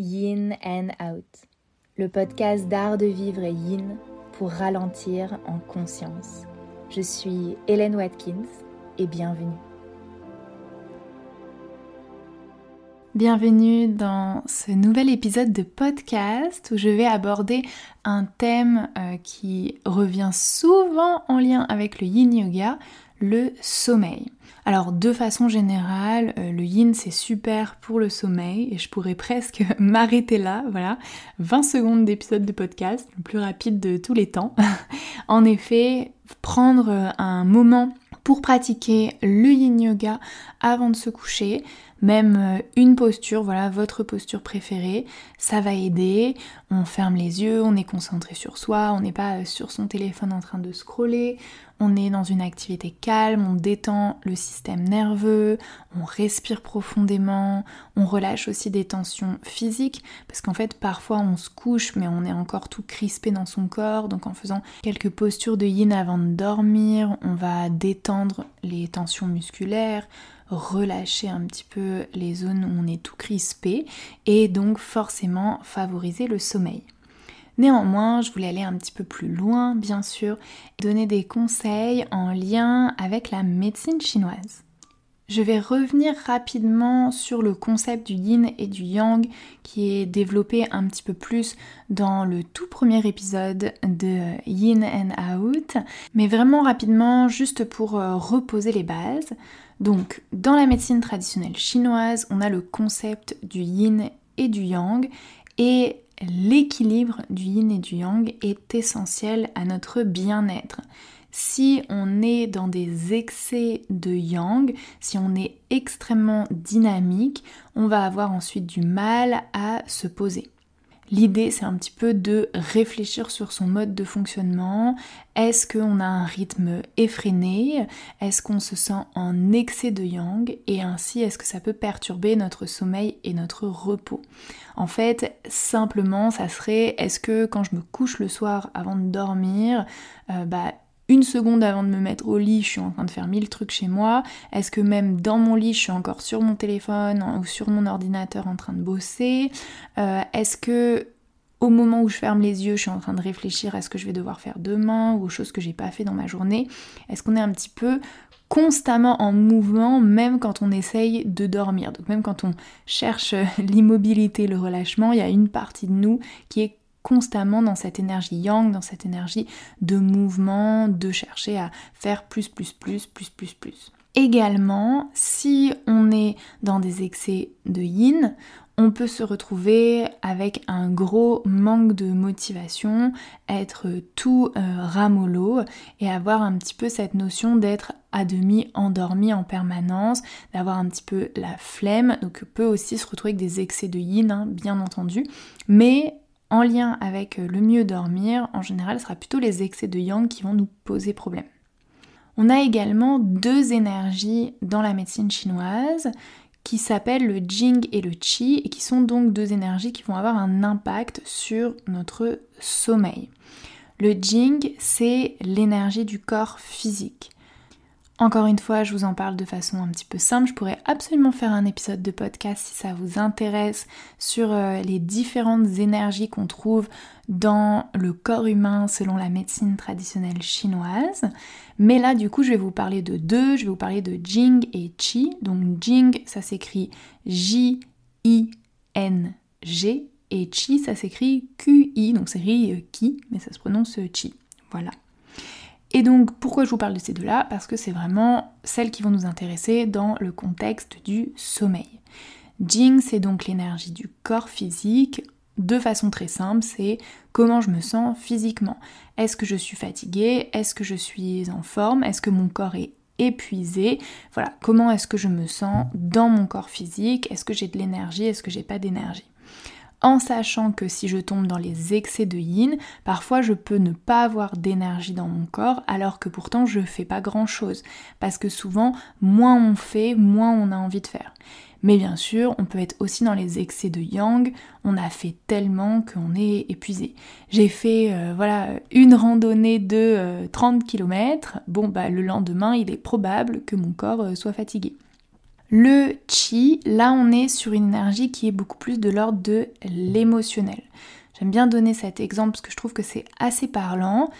Yin and Out, le podcast d'art de vivre et yin pour ralentir en conscience. Je suis Hélène Watkins et bienvenue. Bienvenue dans ce nouvel épisode de podcast où je vais aborder un thème euh, qui revient souvent en lien avec le yin yoga, le sommeil. Alors de façon générale, euh, le yin c'est super pour le sommeil et je pourrais presque m'arrêter là, voilà, 20 secondes d'épisode de podcast, le plus rapide de tous les temps. en effet, prendre un moment pour pratiquer le yin yoga avant de se coucher, même euh, une posture, voilà votre posture préférée, ça va aider. On ferme les yeux, on est concentré sur soi, on n'est pas euh, sur son téléphone en train de scroller, on est dans une activité calme, on détend le système nerveux, on respire profondément, on relâche aussi des tensions physiques parce qu'en fait parfois on se couche mais on est encore tout crispé dans son corps donc en faisant quelques postures de yin avant de dormir, on va détendre les tensions musculaires, relâcher un petit peu les zones où on est tout crispé et donc forcément favoriser le sommeil. Néanmoins, je voulais aller un petit peu plus loin, bien sûr, donner des conseils en lien avec la médecine chinoise. Je vais revenir rapidement sur le concept du yin et du yang qui est développé un petit peu plus dans le tout premier épisode de Yin and Out, mais vraiment rapidement juste pour euh, reposer les bases. Donc, dans la médecine traditionnelle chinoise, on a le concept du yin et du yang et l'équilibre du yin et du yang est essentiel à notre bien-être. Si on est dans des excès de yang, si on est extrêmement dynamique, on va avoir ensuite du mal à se poser. L'idée, c'est un petit peu de réfléchir sur son mode de fonctionnement. Est-ce qu'on a un rythme effréné? Est-ce qu'on se sent en excès de yang? Et ainsi, est-ce que ça peut perturber notre sommeil et notre repos? En fait, simplement, ça serait est-ce que quand je me couche le soir avant de dormir, euh, bah, une seconde avant de me mettre au lit, je suis en train de faire mille trucs chez moi. Est-ce que même dans mon lit, je suis encore sur mon téléphone ou sur mon ordinateur en train de bosser? Euh, Est-ce que au moment où je ferme les yeux, je suis en train de réfléchir à ce que je vais devoir faire demain ou aux choses que j'ai pas fait dans ma journée? Est-ce qu'on est un petit peu constamment en mouvement même quand on essaye de dormir? Donc même quand on cherche l'immobilité, le relâchement, il y a une partie de nous qui est constamment dans cette énergie yang, dans cette énergie de mouvement, de chercher à faire plus, plus, plus, plus, plus, plus. Également, si on est dans des excès de yin, on peut se retrouver avec un gros manque de motivation, être tout euh, ramollo et avoir un petit peu cette notion d'être à demi endormi en permanence, d'avoir un petit peu la flemme, donc peut aussi se retrouver avec des excès de yin, hein, bien entendu, mais en lien avec euh, le mieux dormir, en général, ce sera plutôt les excès de yang qui vont nous poser problème. On a également deux énergies dans la médecine chinoise qui s'appellent le Jing et le Qi et qui sont donc deux énergies qui vont avoir un impact sur notre sommeil. Le Jing, c'est l'énergie du corps physique. Encore une fois, je vous en parle de façon un petit peu simple. Je pourrais absolument faire un épisode de podcast si ça vous intéresse sur euh, les différentes énergies qu'on trouve dans le corps humain selon la médecine traditionnelle chinoise. Mais là, du coup, je vais vous parler de deux. Je vais vous parler de Jing et Qi. Donc Jing, ça s'écrit J-I-N-G et Qi, ça s'écrit Q-I. Donc c'est ri Qi, mais ça se prononce Qi. Voilà. Et donc pourquoi je vous parle de ces deux-là? Parce que c'est vraiment celles qui vont nous intéresser dans le contexte du sommeil. Jing, c'est donc l'énergie du corps physique. De façon très simple, c'est comment je me sens physiquement. Est-ce que je suis fatiguée? Est-ce que je suis en forme? Est-ce que mon corps est épuisé? Voilà, comment est-ce que je me sens dans mon corps physique? Est-ce que j'ai de l'énergie? Est-ce que j'ai pas d'énergie? En sachant que si je tombe dans les excès de yin, parfois je peux ne pas avoir d'énergie dans mon corps alors que pourtant je fais pas grand chose. Parce que souvent, moins on fait, moins on a envie de faire. Mais bien sûr, on peut être aussi dans les excès de yang, on a fait tellement qu'on est épuisé. J'ai fait euh, voilà une randonnée de 30 euh, km, bon bah le lendemain il est probable que mon corps euh, soit fatigué. Le chi, là on est sur une énergie qui est beaucoup plus de l'ordre de l'émotionnel. J'aime bien donner cet exemple parce que je trouve que c'est assez parlant.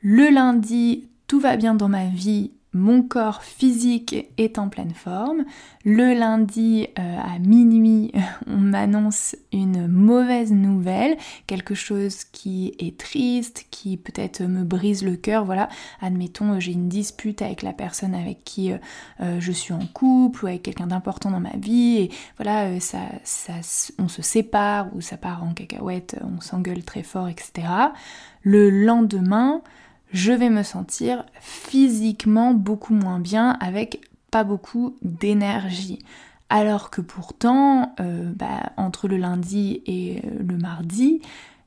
Le lundi, tout va bien dans ma vie, mon corps physique est en pleine forme. Le lundi euh, à minuit, on m'annonce une mauvaise nouvelle, quelque chose qui est triste, qui peut-être me brise le cœur. Voilà, admettons, j'ai une dispute avec la personne avec qui euh, euh, je suis en couple ou avec quelqu'un d'important dans ma vie, et voilà, on se sépare ou ça part en cacahuète, on s'engueule très fort, etc. Le lendemain, je vais me sentir physiquement beaucoup moins bien avec pas beaucoup d'énergie. Alors que pourtant, euh, bah, entre le lundi et euh, le mardi,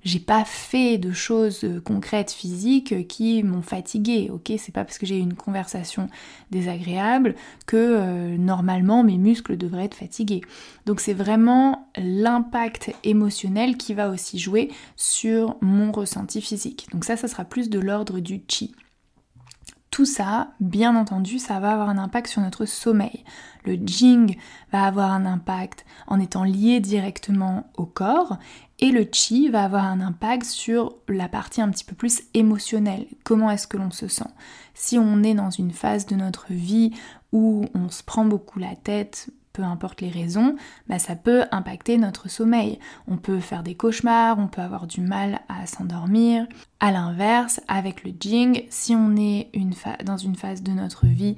j'ai pas fait de choses concrètes physiques qui m'ont fatiguée, ok C'est pas parce que j'ai eu une conversation désagréable que euh, normalement mes muscles devraient être fatigués. Donc c'est vraiment l'impact émotionnel qui va aussi jouer sur mon ressenti physique. Donc ça, ça sera plus de l'ordre du chi. Tout ça, bien entendu, ça va avoir un impact sur notre sommeil. Le jing va avoir un impact en étant lié directement au corps et le chi va avoir un impact sur la partie un petit peu plus émotionnelle. Comment est-ce que l'on se sent? Si on est dans une phase de notre vie où on se prend beaucoup la tête, peu importe les raisons, bah ça peut impacter notre sommeil. On peut faire des cauchemars, on peut avoir du mal à s'endormir. A l'inverse, avec le jing, si on est dans une phase de notre vie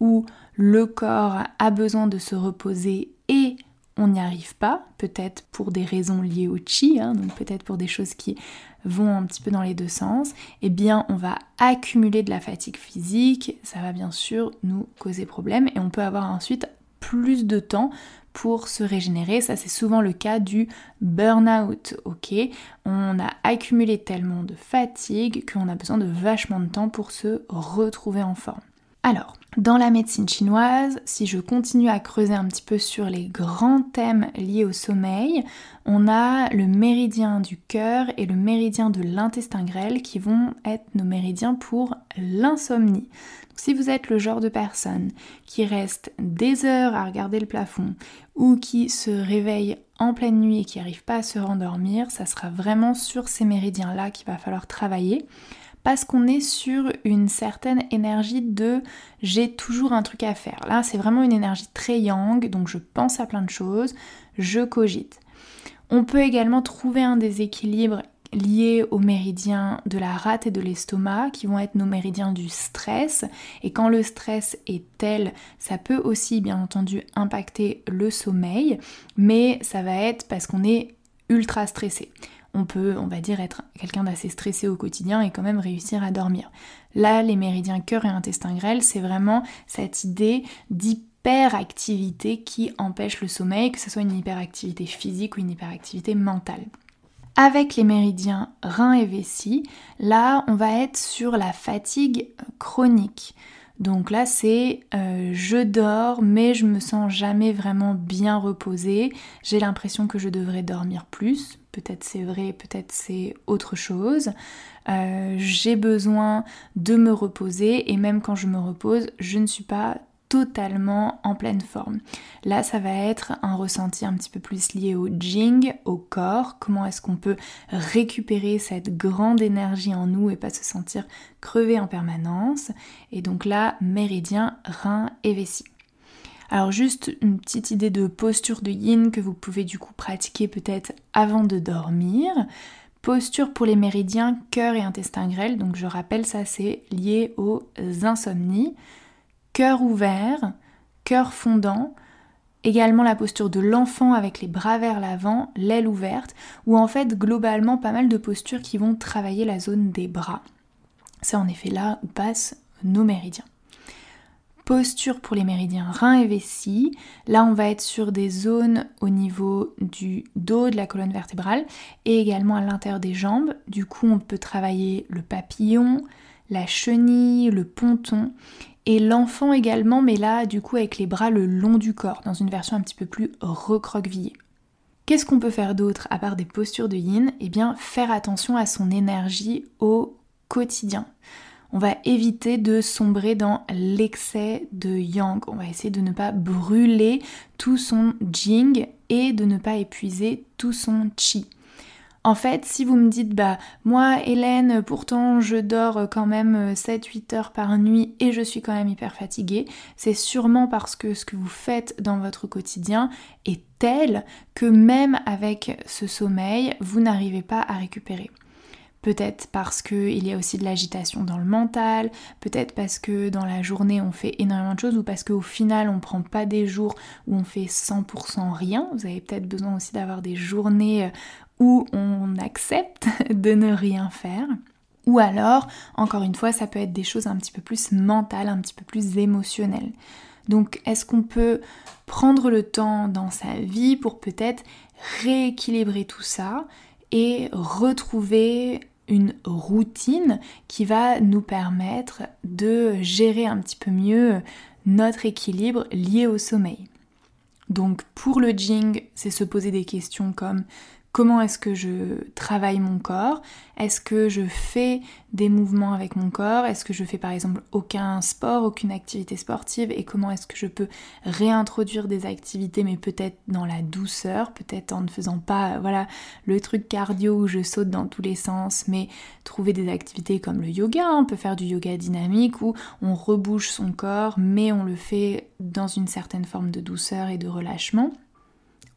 où le corps a besoin de se reposer et on n'y arrive pas, peut-être pour des raisons liées au chi, hein, donc peut-être pour des choses qui vont un petit peu dans les deux sens, eh bien on va accumuler de la fatigue physique, ça va bien sûr nous causer problème et on peut avoir ensuite plus de temps pour se régénérer. Ça, c'est souvent le cas du burn-out, ok? On a accumulé tellement de fatigue qu'on a besoin de vachement de temps pour se retrouver en forme. Alors, dans la médecine chinoise, si je continue à creuser un petit peu sur les grands thèmes liés au sommeil, on a le méridien du cœur et le méridien de l'intestin grêle qui vont être nos méridiens pour l'insomnie. Si vous êtes le genre de personne qui reste des heures à regarder le plafond ou qui se réveille en pleine nuit et qui n'arrive pas à se rendormir, ça sera vraiment sur ces méridiens-là qu'il va falloir travailler parce qu'on est sur une certaine énergie de j'ai toujours un truc à faire. Là, c'est vraiment une énergie très yang, donc je pense à plein de choses, je cogite. On peut également trouver un déséquilibre lié aux méridiens de la rate et de l'estomac, qui vont être nos méridiens du stress. Et quand le stress est tel, ça peut aussi bien entendu impacter le sommeil, mais ça va être parce qu'on est ultra stressé on peut, on va dire, être quelqu'un d'assez stressé au quotidien et quand même réussir à dormir. Là, les méridiens cœur et intestin grêle, c'est vraiment cette idée d'hyperactivité qui empêche le sommeil, que ce soit une hyperactivité physique ou une hyperactivité mentale. Avec les méridiens rein et vessie, là, on va être sur la fatigue chronique. Donc là, c'est euh, je dors, mais je me sens jamais vraiment bien reposée. J'ai l'impression que je devrais dormir plus. Peut-être c'est vrai, peut-être c'est autre chose. Euh, j'ai besoin de me reposer et même quand je me repose, je ne suis pas totalement en pleine forme. Là, ça va être un ressenti un petit peu plus lié au jing, au corps, comment est-ce qu'on peut récupérer cette grande énergie en nous et pas se sentir crevé en permanence? Et donc là, méridien, rein et vessie. Alors juste une petite idée de posture de yin que vous pouvez du coup pratiquer peut-être avant de dormir. Posture pour les méridiens cœur et intestin grêle, donc je rappelle ça c'est lié aux insomnies cœur ouvert, cœur fondant, également la posture de l'enfant avec les bras vers l'avant, l'aile ouverte, ou en fait globalement pas mal de postures qui vont travailler la zone des bras. C'est en effet là où passent nos méridiens. Posture pour les méridiens rein et vessie. Là, on va être sur des zones au niveau du dos de la colonne vertébrale et également à l'intérieur des jambes. Du coup, on peut travailler le papillon, la chenille, le ponton et l'enfant également, mais là du coup avec les bras le long du corps, dans une version un petit peu plus recroquevillée. Qu'est-ce qu'on peut faire d'autre à part des postures de yin? Eh bien faire attention à son énergie au quotidien. On va éviter de sombrer dans l'excès de yang. On va essayer de ne pas brûler tout son jing et de ne pas épuiser tout son chi. En fait, si vous me dites, bah, moi, Hélène, pourtant, je dors quand même 7-8 heures par nuit et je suis quand même hyper fatiguée, c'est sûrement parce que ce que vous faites dans votre quotidien est tel que même avec ce sommeil, vous n'arrivez pas à récupérer. Peut-être parce qu'il y a aussi de l'agitation dans le mental, peut-être parce que dans la journée on fait énormément de choses ou parce qu'au final on prend pas des jours où on fait 100% rien. Vous avez peut-être besoin aussi d'avoir des journées euh, où on accepte de ne rien faire. Ou alors, encore une fois, ça peut être des choses un petit peu plus mentales, un petit peu plus émotionnelles. Donc, est-ce qu'on peut prendre le temps dans sa vie pour peut-être rééquilibrer tout ça et retrouver une routine qui va nous permettre de gérer un petit peu mieux notre équilibre lié au sommeil. Donc pour le Jing, c'est se poser des questions comme comment est-ce que je travaille mon corps? Est-ce que je fais des mouvements avec mon corps? Est-ce que je fais par exemple aucun sport, aucune activité sportive? Et comment est-ce que je peux réintroduire des activités mais peut-être dans la douceur, peut-être en ne faisant pas voilà le truc cardio où je saute dans tous les sens, mais trouver des activités comme le yoga, on peut faire du yoga dynamique où on rebouge son corps mais on le fait dans une certaine forme de douceur et de relâchement.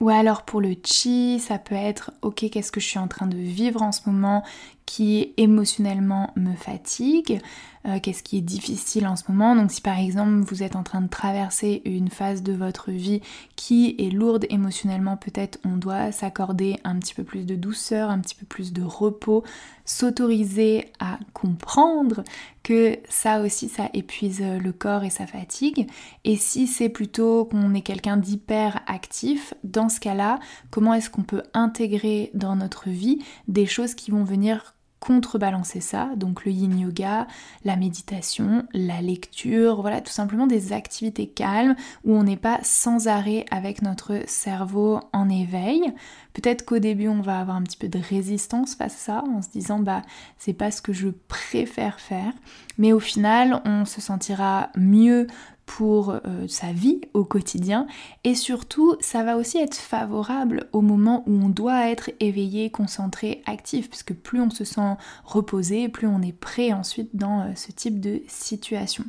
Ou alors pour le chi, ça peut être ok, qu'est-ce que je suis en train de vivre en ce moment? Qui émotionnellement me fatigue, euh, qu'est-ce qui est difficile en ce moment. Donc si par exemple vous êtes en train de traverser une phase de votre vie qui est lourde émotionnellement, peut-être on doit s'accorder un petit peu plus de douceur, un petit peu plus de repos, s'autoriser à comprendre que ça aussi ça épuise le corps et ça fatigue. Et si c'est plutôt qu'on est quelqu'un d'hyper actif, dans ce cas-là, comment est-ce qu'on peut intégrer dans notre vie des choses qui vont venir contrebalancer ça, donc le yin yoga, la méditation, la lecture, voilà tout simplement des activités calmes où on n'est pas sans arrêt avec notre cerveau en éveil. Peut-être qu'au début on va avoir un petit peu de résistance face à ça en se disant bah c'est pas ce que je préfère faire, mais au final on se sentira mieux pour euh, sa vie au quotidien et surtout ça va aussi être favorable au moment où on doit être éveillé, concentré, actif puisque plus on se sent reposé, plus on est prêt ensuite dans euh, ce type de situation.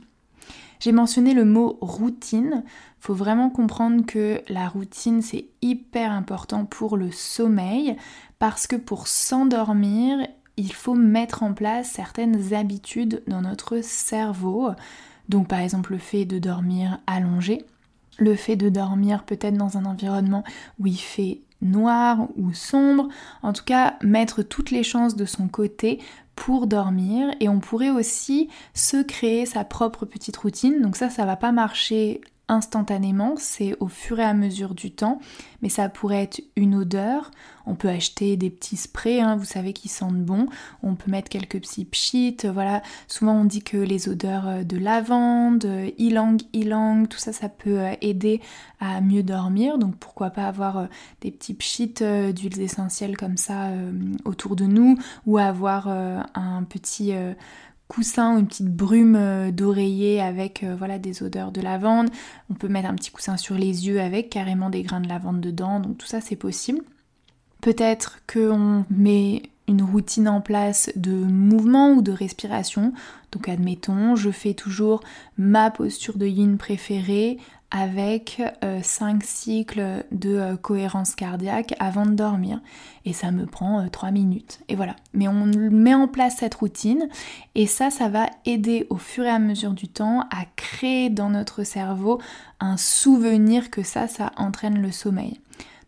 J'ai mentionné le mot routine. Faut vraiment comprendre que la routine c'est hyper important pour le sommeil parce que pour s'endormir, il faut mettre en place certaines habitudes dans notre cerveau. Donc par exemple le fait de dormir allongé, le fait de dormir peut-être dans un environnement où il fait noir ou sombre, en tout cas mettre toutes les chances de son côté pour dormir et on pourrait aussi se créer sa propre petite routine. Donc ça ça va pas marcher instantanément, c'est au fur et à mesure du temps, mais ça pourrait être une odeur. On peut acheter des petits sprays, hein, vous savez, qui sentent bon. On peut mettre quelques petits pchits. Voilà, souvent on dit que les odeurs euh, de lavande, euh, ylang ylang, tout ça, ça peut euh, aider à mieux dormir. Donc pourquoi pas avoir des petits pchits d'huiles essentielles comme ça autour de nous, ou avoir un petit coussin ou une petite brume euh, d'oreiller avec euh, voilà des odeurs de lavande. On peut mettre un petit coussin sur les yeux avec carrément des grains de lavande dedans. Donc tout ça c'est possible. Peut-être qu'on met une routine en place de mouvement ou de respiration. Donc admettons, je fais toujours ma posture de yin préférée avec 5 euh, cycles de euh, cohérence cardiaque avant de dormir. Et ça me prend 3 euh, minutes. Et voilà. Mais on met en place cette routine et ça, ça va aider au fur et à mesure du temps à créer dans notre cerveau un souvenir que ça, ça entraîne le sommeil.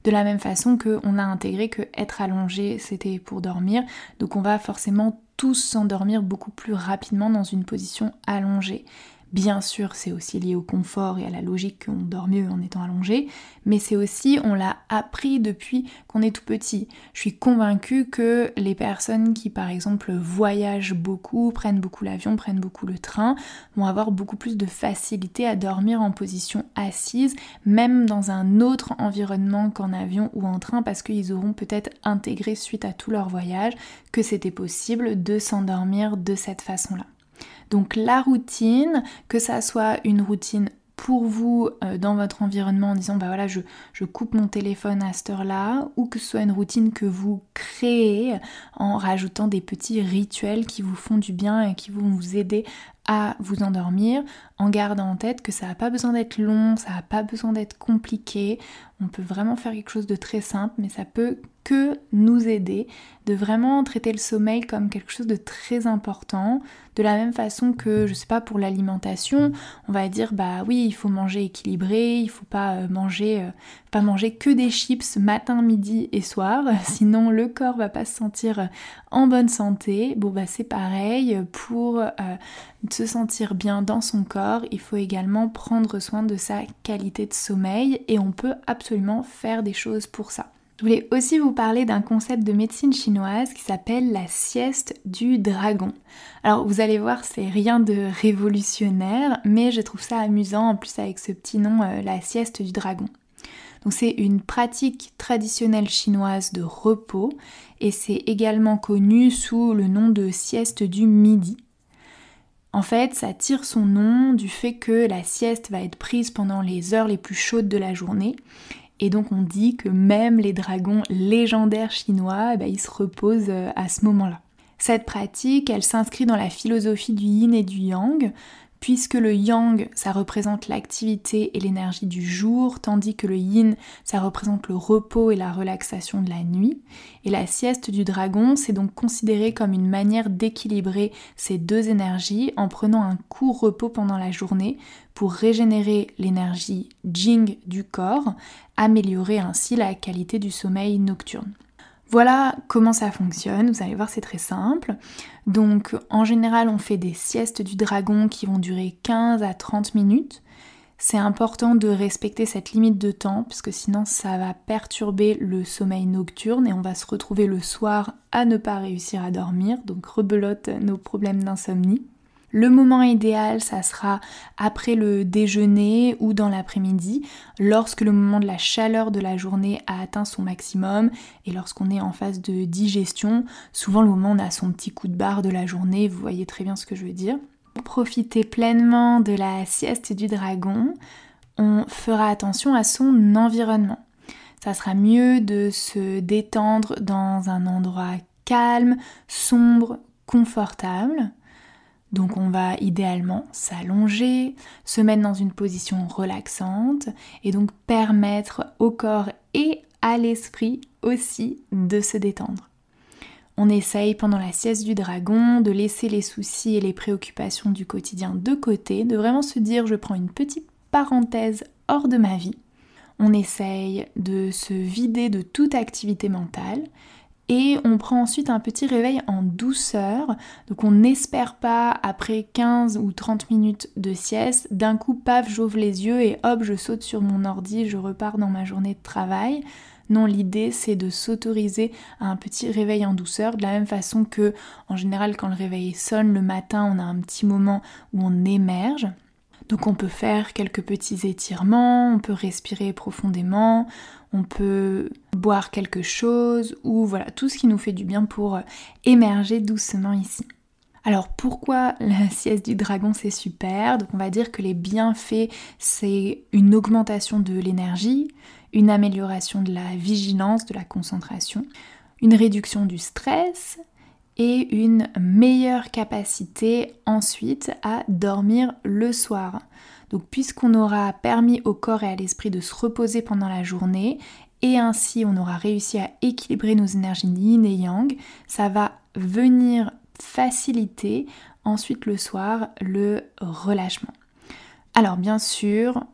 De la même façon qu'on a intégré que être allongé c'était pour dormir, donc on va forcément tous s'endormir beaucoup plus rapidement dans une position allongée. Bien sûr, c'est aussi lié au confort et à la logique qu'on dort mieux en étant allongé, mais c'est aussi, on l'a appris depuis qu'on est tout petit. Je suis convaincue que les personnes qui, par exemple, voyagent beaucoup, prennent beaucoup l'avion, prennent beaucoup le train, vont avoir beaucoup plus de facilité à dormir en position assise, même dans un autre environnement qu'en avion ou en train, parce qu'ils auront peut-être intégré suite à tout leur voyage que c'était possible de s'endormir de cette façon-là. Donc la routine, que ça soit une routine pour vous euh, dans votre environnement en disant bah voilà je, je coupe mon téléphone à cette heure-là ou que ce soit une routine que vous créez en rajoutant des petits rituels qui vous font du bien et qui vont vous aider à vous endormir en gardant en tête que ça n'a pas besoin d'être long, ça n'a pas besoin d'être compliqué. On peut vraiment faire quelque chose de très simple, mais ça peut que nous aider de vraiment traiter le sommeil comme quelque chose de très important. De la même façon que, je sais pas, pour l'alimentation, on va dire bah oui, il faut manger équilibré, il faut pas euh, manger, euh, pas manger que des chips matin, midi et soir, sinon le corps va pas se sentir en bonne santé. Bon bah c'est pareil pour euh, se sentir bien dans son corps, il faut également prendre soin de sa qualité de sommeil et on peut absolument faire des choses pour ça. Je voulais aussi vous parler d'un concept de médecine chinoise qui s'appelle la sieste du dragon. Alors vous allez voir, c'est rien de révolutionnaire, mais je trouve ça amusant en plus avec ce petit nom, euh, la sieste du dragon. Donc c'est une pratique traditionnelle chinoise de repos et c'est également connu sous le nom de sieste du midi. En fait, ça tire son nom du fait que la sieste va être prise pendant les heures les plus chaudes de la journée. Et donc on dit que même les dragons légendaires chinois, eh ben, ils se reposent euh, à ce moment-là. Cette pratique, elle s'inscrit dans la philosophie du yin et du yang, puisque le yang, ça représente l'activité et l'énergie du jour, tandis que le yin, ça représente le repos et la relaxation de la nuit. Et la sieste du dragon, c'est donc considéré comme une manière d'équilibrer ces deux énergies en prenant un court repos pendant la journée pour régénérer l'énergie jing du corps, améliorer ainsi la qualité du sommeil nocturne. Voilà comment ça fonctionne, vous allez voir c'est très simple. Donc en général on fait des siestes du dragon qui vont durer 15 à 30 minutes. C'est important de respecter cette limite de temps puisque sinon ça va perturber le sommeil nocturne et on va se retrouver le soir à ne pas réussir à dormir, donc rebelote nos problèmes d'insomnie. Le moment idéal, ça sera après le déjeuner ou dans l'après-midi, lorsque le moment de la chaleur de la journée a atteint son maximum et lorsqu'on est en phase de digestion. Souvent, le moment on a son petit coup de barre de la journée, vous voyez très bien ce que je veux dire. Pour profiter pleinement de la sieste du dragon, on fera attention à son environnement. Ça sera mieux de se détendre dans un endroit calme, sombre, confortable. Donc on va idéalement s'allonger, se mettre dans une position relaxante et donc permettre au corps et à l'esprit aussi de se détendre. On essaye pendant la sieste du dragon de laisser les soucis et les préoccupations du quotidien de côté, de vraiment se dire je prends une petite parenthèse hors de ma vie. On essaye de se vider de toute activité mentale et on prend ensuite un petit réveil en douceur. Donc on n'espère pas après 15 ou 30 minutes de sieste, d'un coup paf j'ouvre les yeux et hop je saute sur mon ordi, je repars dans ma journée de travail. Non, l'idée c'est de s'autoriser à un petit réveil en douceur, de la même façon que en général quand le réveil sonne le matin, on a un petit moment où on émerge. Donc on peut faire quelques petits étirements, on peut respirer profondément, on peut boire quelque chose ou voilà, tout ce qui nous fait du bien pour émerger doucement ici. Alors pourquoi la sieste du dragon c'est super? Donc on va dire que les bienfaits c'est une augmentation de l'énergie, une amélioration de la vigilance, de la concentration, une réduction du stress, et une meilleure capacité ensuite à dormir le soir. Donc puisqu'on aura permis au corps et à l'esprit de se reposer pendant la journée et ainsi on aura réussi à équilibrer nos énergies yin et yang, ça va venir faciliter ensuite le soir le relâchement. Alors bien sûr,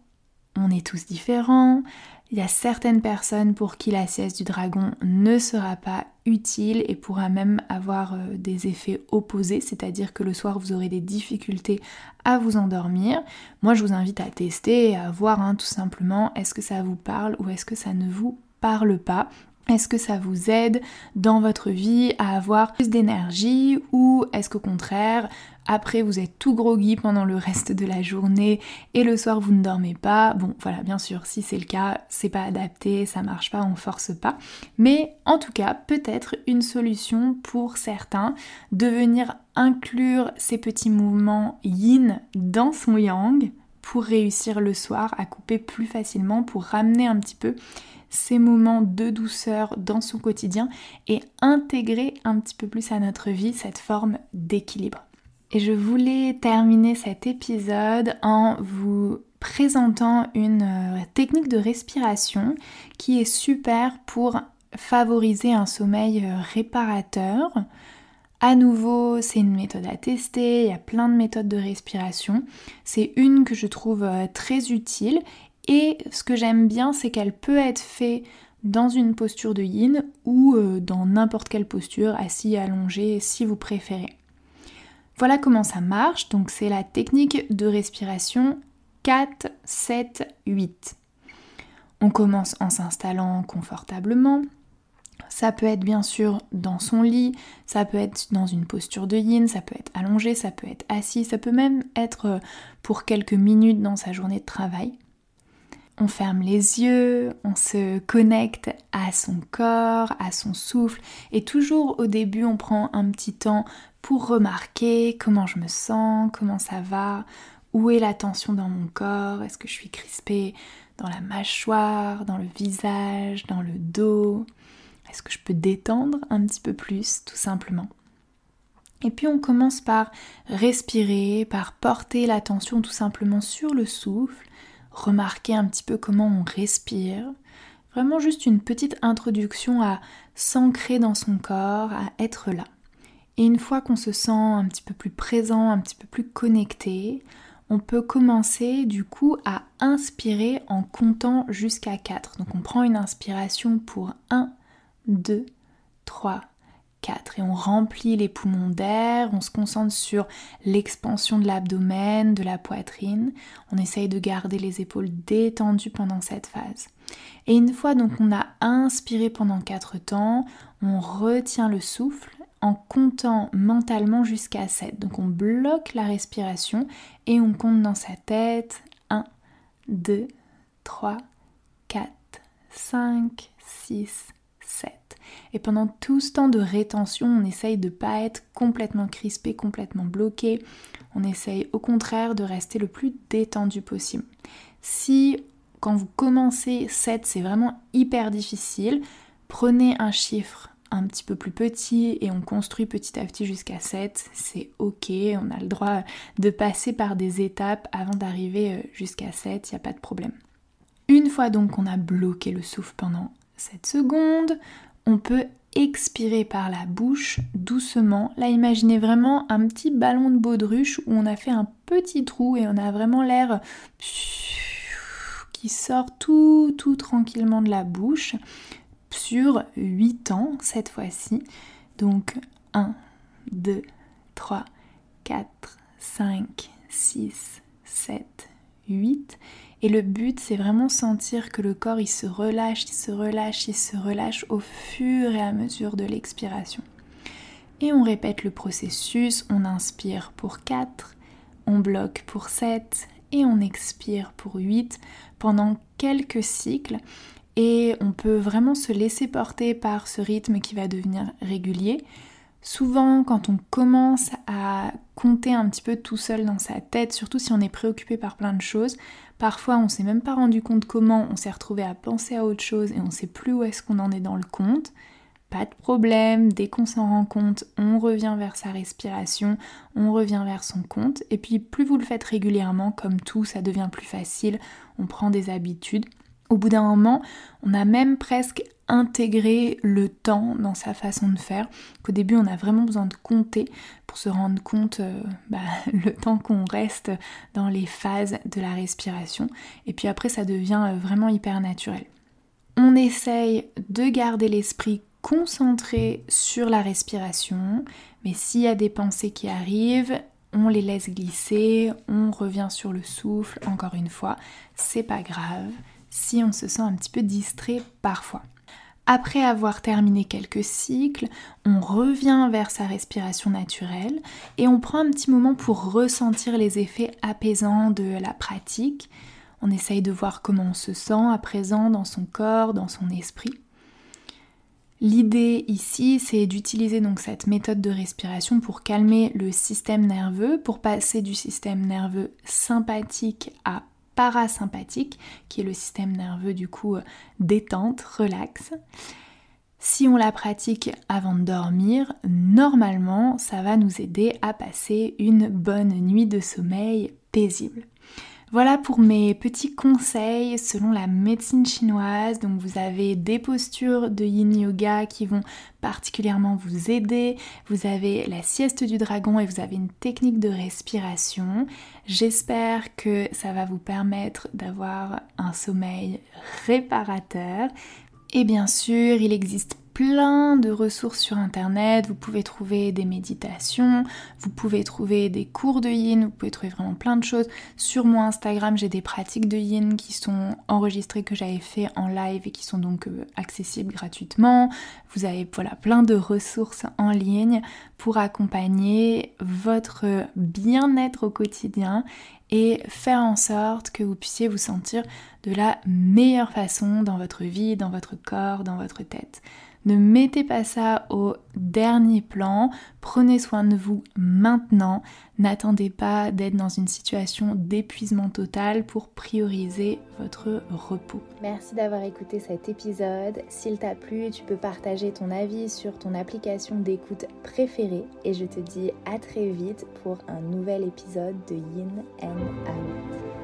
on est tous différents, il y a certaines personnes pour qui la sieste du dragon ne sera pas utile et pourra même avoir euh, des effets opposés, c'est-à-dire que le soir vous aurez des difficultés à vous endormir. Moi je vous invite à tester et à voir hein, tout simplement est-ce que ça vous parle ou est-ce que ça ne vous parle pas. Est-ce que ça vous aide dans votre vie à avoir plus d'énergie ou est-ce qu'au contraire, après vous êtes tout groggy pendant le reste de la journée et le soir vous ne dormez pas? Bon, voilà, bien sûr, si c'est le cas, c'est pas adapté, ça marche pas, on force pas. Mais en tout cas, peut-être une solution pour certains de venir inclure ces petits mouvements yin dans son yang pour réussir le soir à couper plus facilement, pour ramener un petit peu ces moments de douceur dans son quotidien et intégrer un petit peu plus à notre vie cette forme d'équilibre. Et je voulais terminer cet épisode en vous présentant une euh, technique de respiration qui est super pour favoriser un sommeil euh, réparateur. À nouveau, c'est une méthode à tester, il y a plein de méthodes de respiration. C'est une que je trouve euh, très utile et ce que j'aime bien, c'est qu'elle peut être faite dans une posture de yin ou euh, dans n'importe quelle posture, assis, allongé, si vous préférez. Voilà comment ça marche. Donc c'est la technique de respiration 4, 7, 8. On commence en s'installant confortablement. Ça peut être bien sûr dans son lit, ça peut être dans une posture de yin, ça peut être allongé, ça peut être assis, ça peut même être euh, pour quelques minutes dans sa journée de travail on ferme les yeux, on se connecte à son corps, à son souffle et toujours au début on prend un petit temps pour remarquer comment je me sens, comment ça va, où est la tension dans mon corps, est-ce que je suis crispée dans la mâchoire, dans le visage, dans le dos, est-ce que je peux détendre un petit peu plus tout simplement. Et puis on commence par respirer, par porter l'attention tout simplement sur le souffle remarquer un petit peu comment on respire. Vraiment juste une petite introduction à s'ancrer dans son corps, à être là. Et une fois qu'on se sent un petit peu plus présent, un petit peu plus connecté, on peut commencer du coup à inspirer en comptant jusqu'à 4. Donc on prend une inspiration pour 1, 2, 3, 4 et on remplit les poumons d'air, on se concentre sur l'expansion de l'abdomen, de la poitrine, on essaye de garder les épaules détendues pendant cette phase. Et une fois donc on a inspiré pendant 4 temps, on retient le souffle en comptant mentalement jusqu'à 7. Donc on bloque la respiration et on compte dans sa tête 1, 2, 3, 4, 5, 6, 7. Et pendant tout ce temps de rétention, on essaye de ne pas être complètement crispé, complètement bloqué. On essaye au contraire de rester le plus détendu possible. Si quand vous commencez 7, c'est vraiment hyper difficile, prenez un chiffre un petit peu plus petit et on construit petit à petit jusqu'à 7, c'est ok, on a le droit de passer par des étapes avant d'arriver euh, jusqu'à 7, il n'y a pas de problème. Une fois donc qu'on a bloqué le souffle pendant 7 secondes, on peut expirer par la bouche doucement. Là, imaginez vraiment un petit ballon de baudruche où on a fait un petit trou et on a vraiment l'air qui sort tout, tout tranquillement de la bouche sur 8 ans cette fois-ci. Donc 1, 2, 3, 4, 5, 6, 7, 8. Et le but, c'est vraiment sentir que le corps, il se relâche, il se relâche, il se relâche au fur et à mesure de l'expiration. Et on répète le processus, on inspire pour 4, on bloque pour 7 et on expire pour 8 pendant quelques cycles. Et on peut vraiment se laisser porter par ce rythme qui va devenir régulier. Souvent, quand on commence à compter un petit peu tout seul dans sa tête, surtout si on est préoccupé par plein de choses, parfois on s'est même pas rendu compte comment, on s'est retrouvé à penser à autre chose et on sait plus où est-ce qu'on en est dans le compte. Pas de problème, dès qu'on s'en rend compte, on revient vers sa respiration, on revient vers son compte. Et puis plus vous le faites régulièrement, comme tout, ça devient plus facile, on prend des habitudes. Au bout d'un moment, on a même presque intégré le temps dans sa façon de faire, qu'au début on a vraiment besoin de compter pour se rendre compte euh, bah, le temps qu'on reste dans les phases de la respiration. Et puis après ça devient euh, vraiment hyper naturel. On essaye de garder l'esprit concentré sur la respiration, mais s'il y a des pensées qui arrivent, on les laisse glisser, on revient sur le souffle, encore une fois, c'est pas grave, si on se sent un petit peu distrait parfois. Après avoir terminé quelques cycles, on revient vers sa respiration naturelle et on prend un petit moment pour ressentir les effets apaisants de la pratique. On essaye de voir comment on se sent à présent dans son corps, dans son esprit. L'idée ici, c'est d'utiliser donc cette méthode de respiration pour calmer le système nerveux, pour passer du système nerveux sympathique à parasympathique, qui est le système nerveux du coup euh, détente, relax. Si on la pratique avant de dormir, normalement, ça va nous aider à passer une bonne nuit de sommeil paisible. Voilà pour mes petits conseils selon la médecine chinoise. Donc vous avez des postures de yin yoga qui vont particulièrement vous aider. Vous avez la sieste du dragon et vous avez une technique de respiration. J'espère que ça va vous permettre d'avoir un sommeil réparateur. Et bien sûr, il existe plein de ressources sur internet, vous pouvez trouver des méditations, vous pouvez trouver des cours de yin, vous pouvez trouver vraiment plein de choses. Sur mon Instagram, j'ai des pratiques de yin qui sont enregistrées que j'avais fait en live et qui sont donc euh, accessibles gratuitement. Vous avez voilà plein de ressources en ligne pour accompagner votre bien-être au quotidien et faire en sorte que vous puissiez vous sentir de la meilleure façon dans votre vie, dans votre corps, dans votre tête. Ne mettez pas ça au dernier plan. Prenez soin de vous maintenant. N'attendez pas d'être dans une situation d'épuisement total pour prioriser votre repos. Merci d'avoir écouté cet épisode. S'il t'a plu, tu peux partager ton avis sur ton application d'écoute préférée et je te dis à très vite pour un nouvel épisode de Yin and Out.